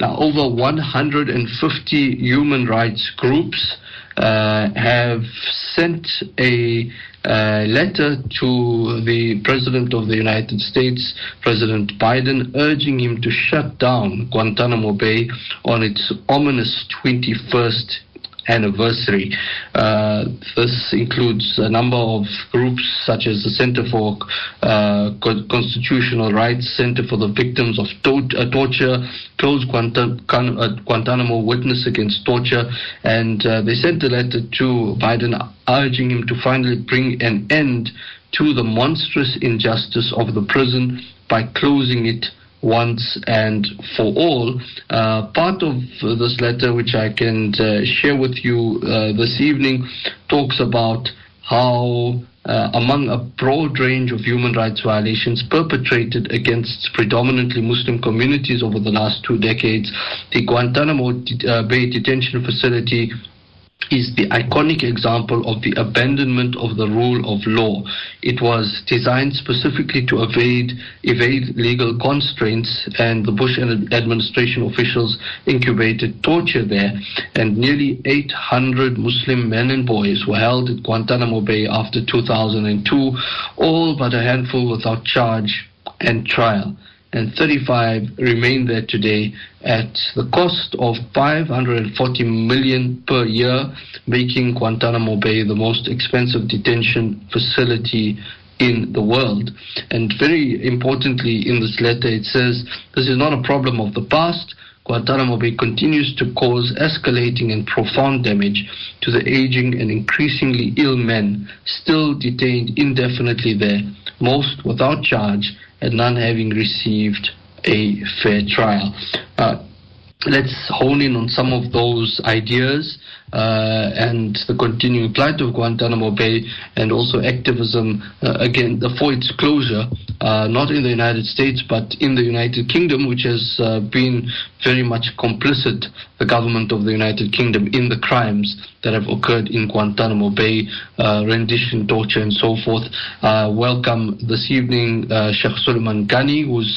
Now, over 150 human rights groups uh, have sent a uh, letter to the President of the United States, President Biden, urging him to shut down Guantanamo Bay on its ominous 21st anniversary. Uh, this includes a number of groups such as the Center for uh, Constitutional Rights, Center for the Victims of uh, Torture, Close uh, Guantanamo Witness Against Torture, and uh, they sent a letter to Biden urging him to finally bring an end to the monstrous injustice of the prison by closing it once and for all. Uh, part of this letter, which I can uh, share with you uh, this evening, talks about how uh, among a broad range of human rights violations perpetrated against predominantly Muslim communities over the last two decades, the Guantanamo uh, Bay Detention Facility is the iconic example of the abandonment of the rule of law. It was designed specifically to evade, evade legal constraints, and the Bush administration officials incubated torture there. And nearly 800 Muslim men and boys were held at Guantanamo Bay after 2002, all but a handful without charge and trial and 35 remain there today at the cost of 540 million per year, making Guantanamo Bay the most expensive detention facility in the world. And very importantly in this letter it says this is not a problem of the past. Guantanamo Bay continues to cause escalating and profound damage to the aging and increasingly ill men still detained indefinitely there, most without charge and none having received a fair trial. Uh, let's hone in on some of those ideas uh, and the continuing plight of Guantanamo Bay and also activism uh, again for its closure, uh, not in the United States but in the United Kingdom, which has uh, been very much complicit, the government of the United Kingdom, in the crimes that have occurred in Guantanamo Bay, uh, rendition, torture, and so forth. Uh, welcome this evening Sheikh Suleiman Ghani, who's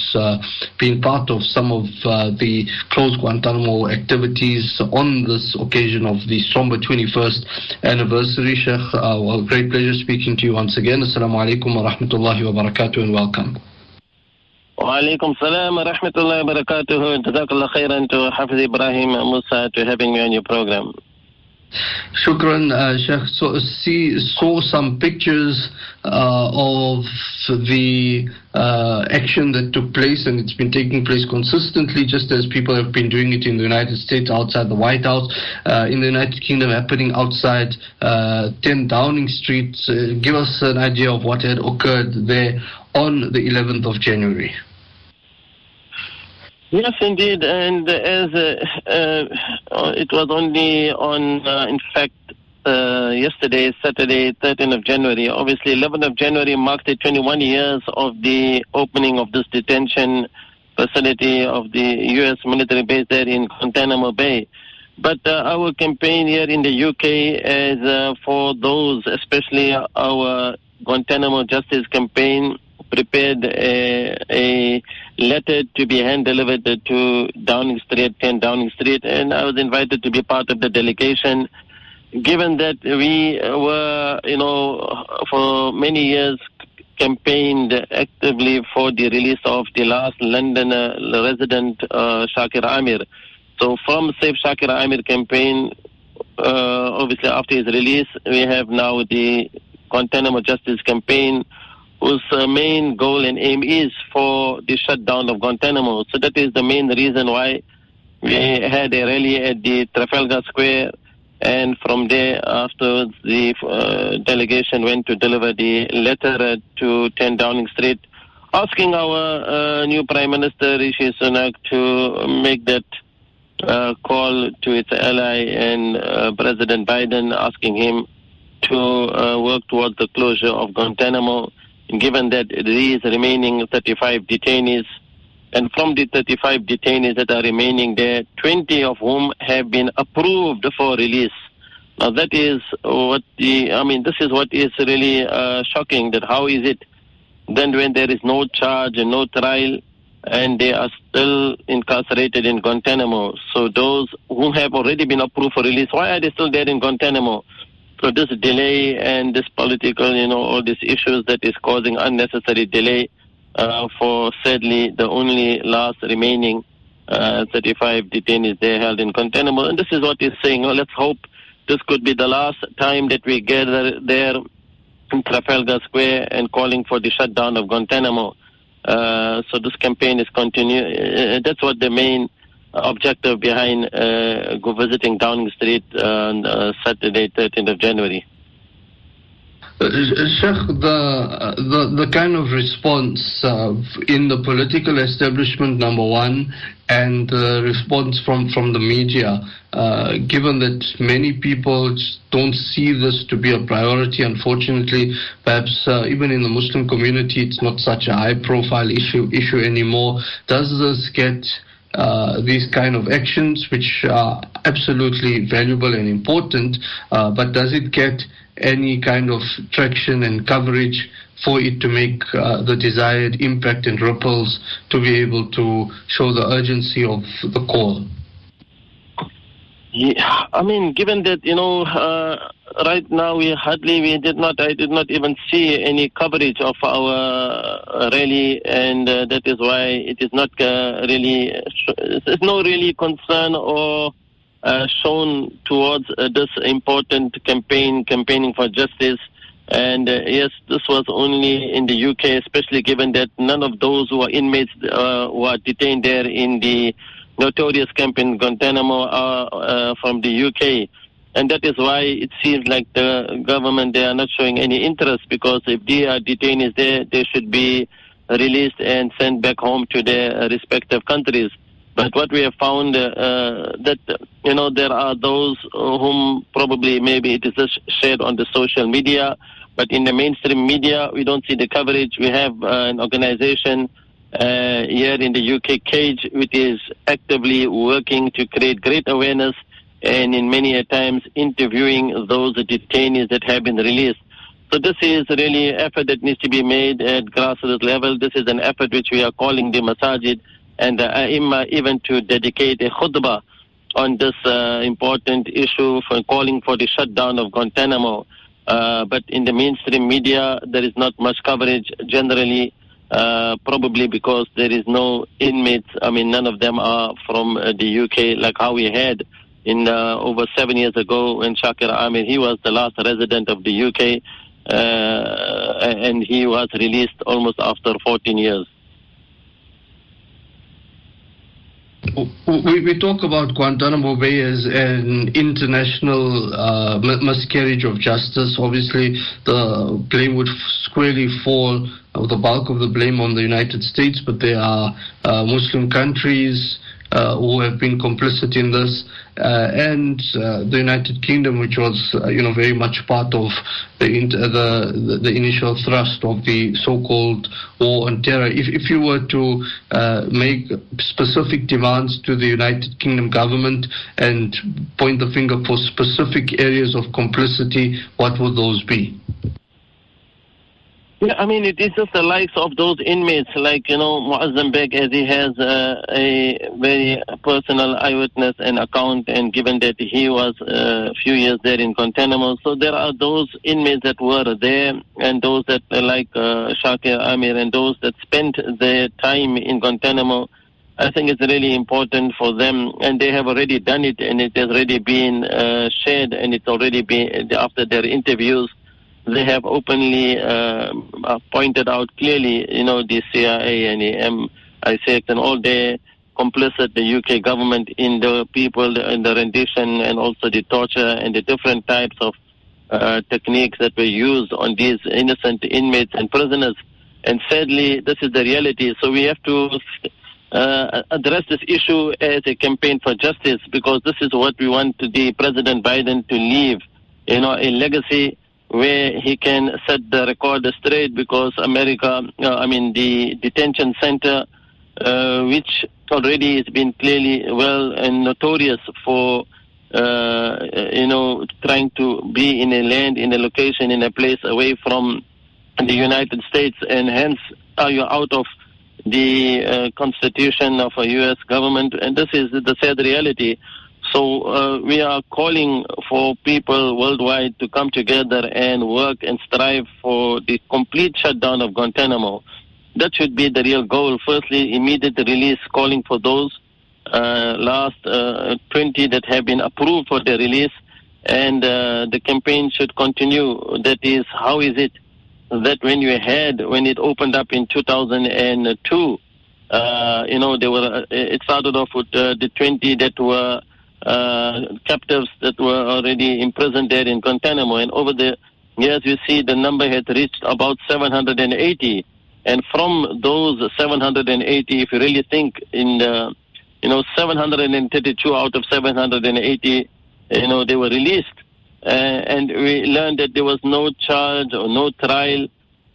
been part of some of the closed Guantanamo activities on this occasion of the somber 21st anniversary, Sheikh. Uh, well, great pleasure speaking to you once again. Assalamu alaikum wa rahmatullahi wa barakatuh and welcome. وعليكم السلام ورحمة الله وبركاته جزاك الله خيرا to Hafiz Ibrahim Musa to having me on your program. Shukran, uh, Sheikh. So, see, saw some pictures uh, of the uh, action that took place, and it's been taking place consistently, just as people have been doing it in the United States outside the White House, uh, in the United Kingdom, happening outside uh, 10 Downing Street. Uh, give us an idea of what had occurred there on the 11th of January. Yes, indeed, and as uh, uh, it was only on, in fact, uh, yesterday, Saturday, 13th of January. Obviously, 11th of January marked the 21 years of the opening of this detention facility of the U.S. military base there in Guantanamo Bay. But uh, our campaign here in the UK is uh, for those, especially our Guantanamo Justice campaign, prepared a, a letter to be hand delivered to Downing Street, 10 Downing Street, and I was invited to be part of the delegation. Given that we were, you know, for many years campaigned actively for the release of the last London uh, resident, uh, Shaker Aamer. So from Save Shaker Aamer campaign, uh, obviously after his release, we have now the Guantanamo Justice campaign, whose uh, main goal and aim is for the shutdown of Guantanamo. So that is the main reason why we had a rally at the Trafalgar Square, and from there afterwards the uh, delegation went to deliver the letter to 10 Downing Street, asking our uh, new Prime Minister Rishi Sunak to make that uh, call to its ally and uh, President Biden, asking him to uh, work towards the closure of Guantanamo. Given that these remaining 35 detainees, and from the 35 detainees that are remaining there, 20 of whom have been approved for release. Now that is what the, I mean, this is what is really uh, shocking that how is it then when there is no charge and no trial, and they are still incarcerated in Guantanamo. So those who have already been approved for release, why are they still there in Guantanamo? So this delay and this political, you know, all these issues that is causing unnecessary delay for sadly the only last remaining uh, 35 detainees there held in Guantanamo. And this is what he's saying. Well, let's hope this could be the last time that we gather there in Trafalgar Square and calling for the shutdown of Guantanamo. Uh, so this campaign is continue. Uh, that's what the main objective behind uh, go visiting Downing Street on uh, Saturday, 13th of January. Sheikh, the, the, the kind of response uh, in the political establishment, number one, and the response from, from the media, uh, given that many people don't see this to be a priority, unfortunately, perhaps uh, even in the Muslim community, it's not such a high profile issue, issue anymore. Does this get uh, these kind of actions, which are absolutely valuable and important, uh, but does it get any kind of traction and coverage for it to make uh, the desired impact and ripples to be able to show the urgency of the call? Yeah, I mean, given that you know, uh, right now we hardly we did not I did not even see any coverage of our rally, and uh, that is why it is not uh, really there's no really concern or uh, shown towards uh, this important campaign, campaigning for justice. And uh, yes, this was only in the UK, especially given that none of those who are inmates uh, who detained there in the notorious camp in Guantanamo are uh, from the UK. And that is why it seems like the government, they are not showing any interest because if they are detainees there, they should be released and sent back home to their respective countries. But what we have found uh, that you know there are those whom probably maybe it is just shared on the social media, but in the mainstream media we don't see the coverage. We have uh, an organization uh, here in the UK, Cage, which is actively working to create great awareness and in many a times interviewing those detainees that have been released. So this is really an effort that needs to be made at grassroots level. This is an effort which we are calling the Masajid and the Aimma even to dedicate a khutbah on this uh, important issue for calling for the shutdown of Guantanamo. Uh, but in the mainstream media, there is not much coverage generally, uh, probably because there is no inmates. I mean, none of them are from uh, the UK like how we had in uh, over seven years ago when Shaker Aamer, he was the last resident of the UK, uh, and he was released almost after 14 years. We, we talk about Guantanamo Bay as an international uh, miscarriage of justice. Obviously, the blame would squarely fall, the bulk of the blame on the United States, but there are uh, Muslim countries who have been complicit in this, uh, and uh, the United Kingdom, which was, you know, very much part of the, the, the initial thrust of the so-called war on terror. If, if you were to make specific demands to the United Kingdom government and point the finger for specific areas of complicity, what would those be? Yeah, I mean, it is just the likes of those inmates, like, you know, Moazzam Begg, as he has uh, a very personal eyewitness and account, and given that he was uh, a few years there in Guantanamo. So there are those inmates that were there, and those that, uh, like uh, Shaker Aamer, and those that spent their time in Guantanamo. I think it's really important for them, and they have already done it, and it has already been uh, shared, and it's already been, after their interviews, they have openly uh, pointed out clearly, you know, the CIA and the MI6 and all they complicit the UK government in the people, in the rendition and also the torture and the different types of uh, techniques that were used on these innocent inmates and prisoners. And sadly, this is the reality. So we have to uh, address this issue as a campaign for justice because this is what we want the President Biden to leave, you know, a legacy where he can set the record straight because America, uh, I mean, the detention center, uh, which already has been clearly well and notorious for, uh, you know, trying to be in a land, in a location, in a place away from the United States, and hence are you out of the uh, constitution of a U.S. government, and this is the sad reality. So uh, we are calling for people worldwide to come together and work and strive for the complete shutdown of Guantanamo. That should be the real goal. Firstly, immediate release, calling for those uh, last uh, 20 that have been approved for the release, and uh, the campaign should continue. That is, how is it that when you had, when it opened up in 2002, uh, you know, they were, uh, it started off with the 20 that were captives that were already imprisoned there in Guantanamo. And over the years, you see the number had reached about 780. And from those 780, if you really think in the, you know, 732 out of 780, you know, they were released. Uh, and we learned that there was no charge or no trial.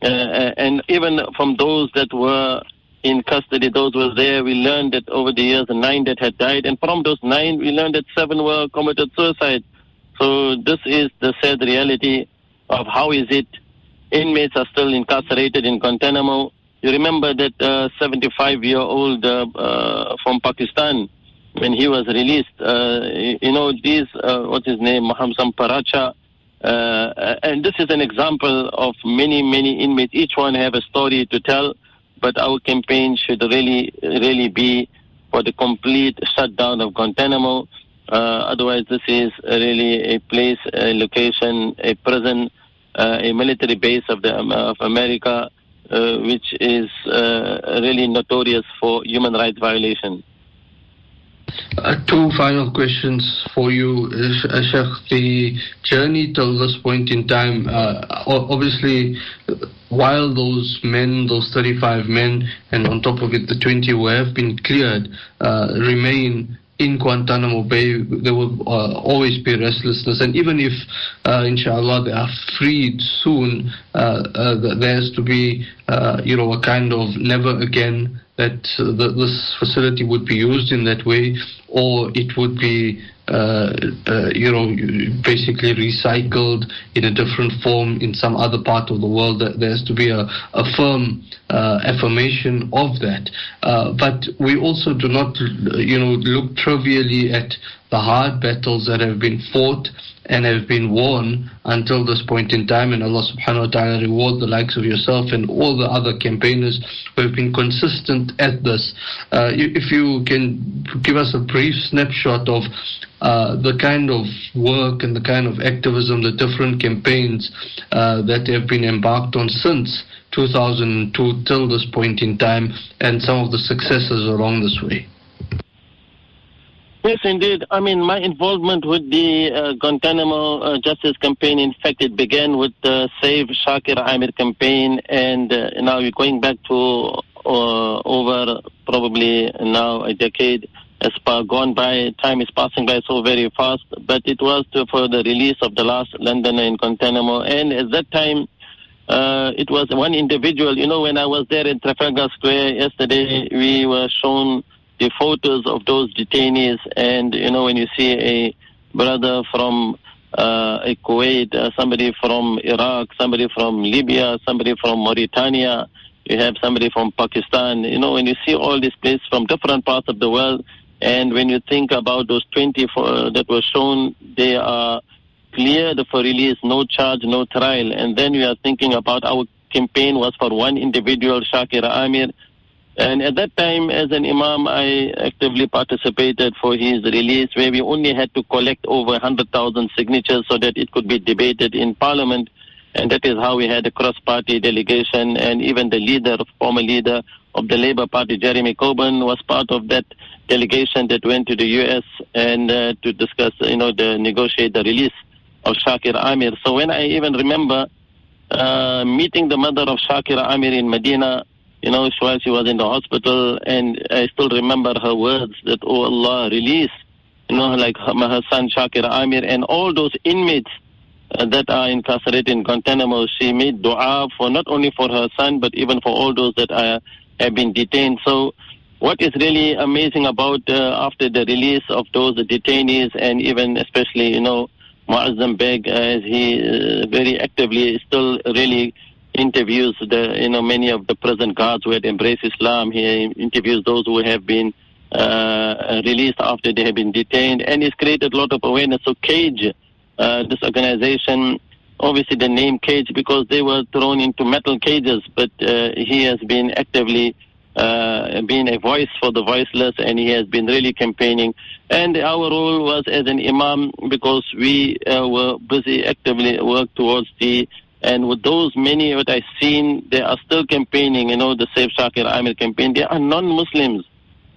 Uh, and even from those that were in custody, those were there. We learned that over the years, nine that had died, and from those nine, we learned that seven were committed suicide. So this is the sad reality of how is it inmates are still incarcerated in Guantanamo. You remember that 75-year-old uh, uh, from Pakistan when he was released. Uh, you know, these, uh, what's his name, Mohammed Paracha, uh, and this is an example of many, many inmates. Each one have a story to tell but our campaign should really, really be for the complete shutdown of Guantanamo. Uh, otherwise, this is really a place, a location, a prison, uh, a military base of, the, of America, uh, which is uh, really notorious for human rights violation. Uh, two final questions for you, uh, Sheikh. The journey till this point in time, uh, obviously, while those men, those 35 men, and on top of it, the 20 who have been cleared, uh, remain in Guantanamo Bay, there will uh, always be restlessness. And even if, uh, inshallah, they are freed soon, uh, uh there has to be, uh, you know, a kind of never again that the, this facility would be used in that way, or it would be uh, uh, you know, basically recycled in a different form in some other part of the world. There has to be a, a firm uh, affirmation of that. Uh, but we also do not, you know, look trivially at the hard battles that have been fought and have been won until this point in time. And Allah subhanahu wa ta'ala reward the likes of yourself and all the other campaigners who have been consistent at this. Uh, if you can give us a brief snapshot of uh, the kind of work and the kind of activism, the different campaigns uh, that have been embarked on since 2002 till this point in time and some of the successes along this way. Yes, indeed. I mean, my involvement with the uh, Guantanamo uh, Justice Campaign, in fact, it began with the Save Shaker Aamer campaign, and uh, now we're going back to uh, over probably now a decade has gone by. Time is passing by so very fast, but it was to, for the release of the last Londoner in Guantanamo, and at that time, uh, it was one individual. You know, when I was there in Trafalgar Square yesterday, we were shown the photos of those detainees, and you know when you see a brother from uh, Kuwait, uh, somebody from Iraq, somebody from Libya, somebody from Mauritania, you have somebody from Pakistan. You know when you see all these places from different parts of the world, and when you think about those 20 for, that were shown, they are cleared for release, no charge, no trial. And then we are thinking about our campaign was for one individual, Shaker Aamer, and at that time, as an imam, I actively participated for his release, where we only had to collect over 100,000 signatures so that it could be debated in parliament. And that is how we had a cross-party delegation, and even the leader, former leader of the Labour Party, Jeremy Corbyn, was part of that delegation that went to the U.S. and uh, to discuss, you know, the negotiate the release of Shaker Aamer. So when I even remember uh, meeting the mother of Shaker Aamer in Medina, you know, while she was in the hospital, and I still remember her words that, oh Allah, release, you know, like her, her son Shaker Aamer and all those inmates uh, that are incarcerated in Guantanamo. She made dua for not only for her son, but even for all those that are, have been detained. So, what is really amazing about uh, after the release of those detainees and even especially, you know, Moazzam Begg, as he uh, very actively still really interviews the you know many of the prison guards who had embraced Islam. He interviews those who have been uh, released after they have been detained, and he's created a lot of awareness. So Cage, uh, this organization, obviously the name Cage because they were thrown into metal cages, but uh, he has been actively uh, being a voice for the voiceless, and he has been really campaigning. And our role was as an imam because we uh, were busy actively work towards the and with those many that I've seen, they are still campaigning, you know, the Save Shaker Aamer campaign. They are non-Muslims.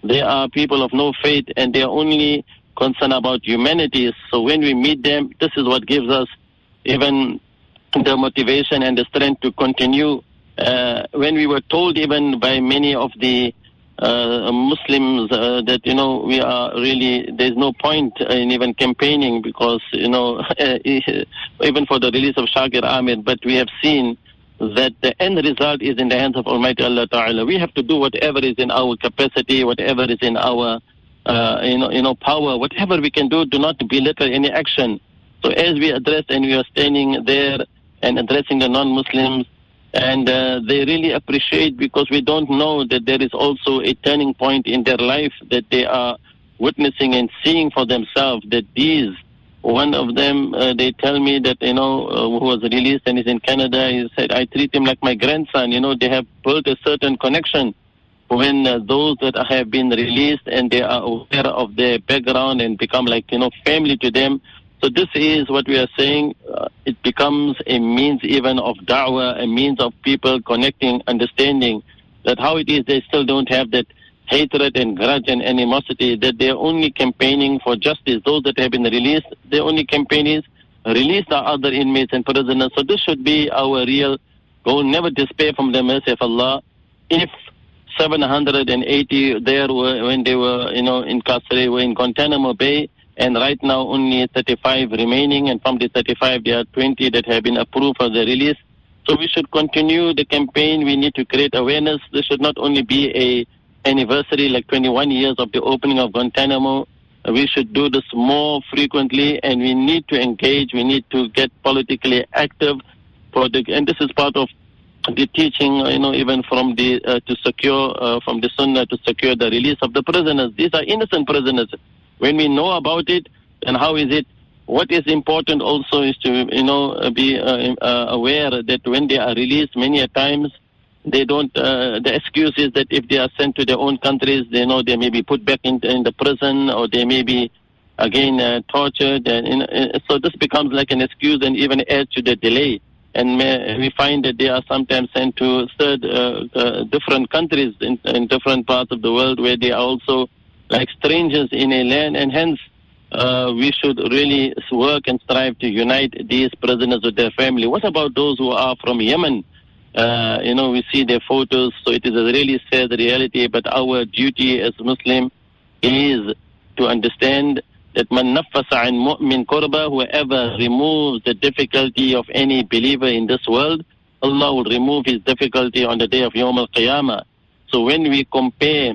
They are people of no faith and they are only concerned about humanity. So when we meet them, this is what gives us even the motivation and the strength to continue uh, when we were told even by many of the Muslims uh, that you know we are really there's no point in even campaigning because you know even for the release of Shakir Ahmed, but we have seen that the end result is in the hands of Almighty Allah Ta'ala. We have to do whatever is in our capacity, whatever is in our uh, you know you know power, whatever we can do. Do not belittle any action. So as we address and we are standing there and addressing the non-Muslims and uh, they really appreciate because we don't know that there is also a turning point in their life that they are witnessing and seeing for themselves that these one of them uh, they tell me that you know uh, who was released and is in canada he said i treat him like my grandson. You know they have built a certain connection when uh, those that have been released and they are aware of their background and become like you know family to them so this is what we are saying. Uh, it becomes a means even of da'wah, a means of people connecting, understanding that how it is they still don't have that hatred and grudge and animosity, that they're only campaigning for justice. Those that have been released, their only campaign is release the other inmates and prisoners. So this should be our real goal. Never despair from the mercy of Allah. If 780 there were, when they were, you know, incarcerated, were in Guantanamo Bay, and right now only 35 remaining, and from the 35 there are 20 that have been approved for the release. So we should continue the campaign. We need to create awareness. This should not only be a anniversary like 21 years of the opening of Guantanamo. We should do this more frequently, and we need to engage. We need to get politically active. For the, and this is part of the teaching, you know, even from the uh, to secure uh, from the Sunnah to secure the release of the prisoners. These are innocent prisoners. When we know about it, and how is it? What is important also is to, you know, be uh, uh, aware that when they are released, many a times they don't. Uh, the excuse is that if they are sent to their own countries, they know they may be put back in, in the prison or they may be again uh, tortured, and uh, so this becomes like an excuse and even adds to the delay. And may, we find that they are sometimes sent to third, uh, uh, different countries in, in different parts of the world where they are also like strangers in a land, and hence uh, we should really work and strive to unite these prisoners with their family. What about those who are from Yemen? Uh, you know, we see their photos, so it is a really sad reality, but our duty as Muslim is to understand that man nafasa an mu'min kurba, whoever removes the difficulty of any believer in this world, Allah will remove his difficulty on the day of Yawm al-Qiyamah. So when we compare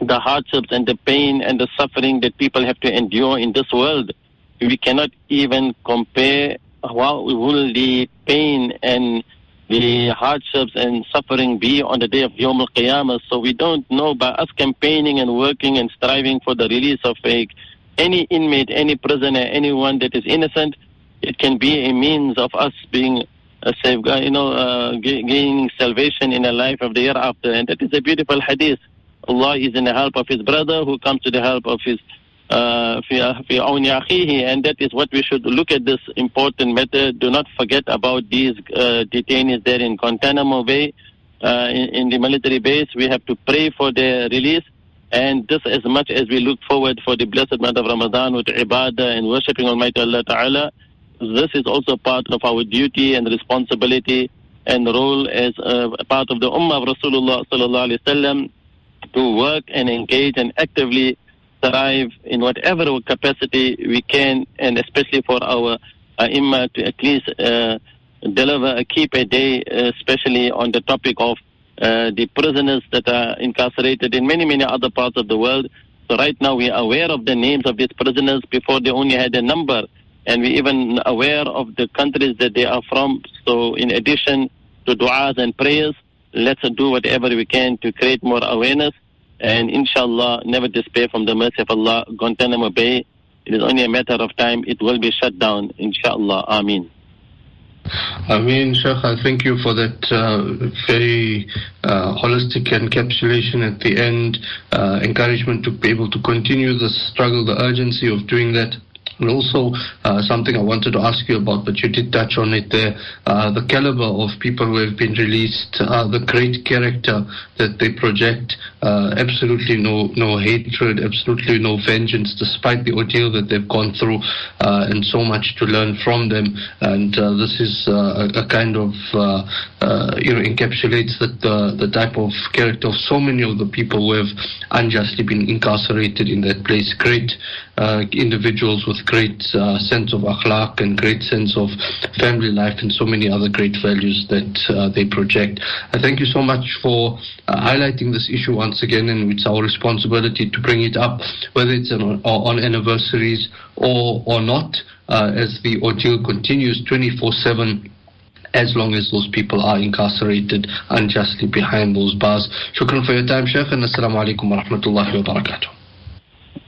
the hardships and the pain and the suffering that people have to endure in this world. We cannot even compare what will the pain and the hardships and suffering be on the day of Yom Al Qiyamah. So we don't know by us campaigning and working and striving for the release of a, any inmate, any prisoner, anyone that is innocent, it can be a means of us being a safeguard, you know, uh, gaining salvation in the life of the year after. And that is a beautiful hadith. Allah is in the help of his brother who comes to the help of his uh, and that is what we should look at this important matter. Do not forget about these uh, detainees there in Guantanamo Bay, uh, in, in, the military base. We have to pray for their release. And just as much as we look forward for the blessed month of Ramadan with ibadah and worshipping Almighty Allah Ta'ala, this is also part of our duty and responsibility and role as a part of the Ummah of Rasulullah Sallallahu Alaihi Wasallam to work and engage and actively strive in whatever capacity we can, and especially for our uh, imma at least uh, deliver a keep a day, uh, especially on the topic of uh, the prisoners that are incarcerated in many, many other parts of the world. So right now we are aware of the names of these prisoners before they only had a number, and we even aware of the countries that they are from. So in addition, to du'as and prayers. Let's do whatever we can to create more awareness. And inshallah, never despair from the mercy of Allah. Guantanamo Bay, it is only a matter of time. It will be shut down, inshallah. Ameen. I mean, Sheikh, I thank you for that uh, very uh, holistic encapsulation at the end, uh, encouragement to be able to continue the struggle, the urgency of doing that. And also uh, something I wanted to ask you about, but you did touch on it there, uh, the caliber of people who have been released, uh, the great character that they project, uh, absolutely no, no hatred, absolutely no vengeance, despite the ordeal that they've gone through, uh, and so much to learn from them. And uh, this is a, a, kind of, you know, encapsulates the, the, the type of character of so many of the people who have unjustly been incarcerated in that place. Great individuals with great uh, sense of akhlaq and great sense of family life and so many other great values that uh, they project. I thank you so much for uh, highlighting this issue once again, and it's our responsibility to bring it up, whether it's on, on anniversaries or or not, uh, as the ordeal continues 24/7 as long as those people are incarcerated unjustly behind those bars. Shukran for your time, Sheikh, and assalamu alaikum wa rahmatullahi wa barakatuh.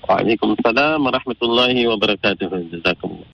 وعليكم السلام ورحمة الله وبركاته جزاكم الله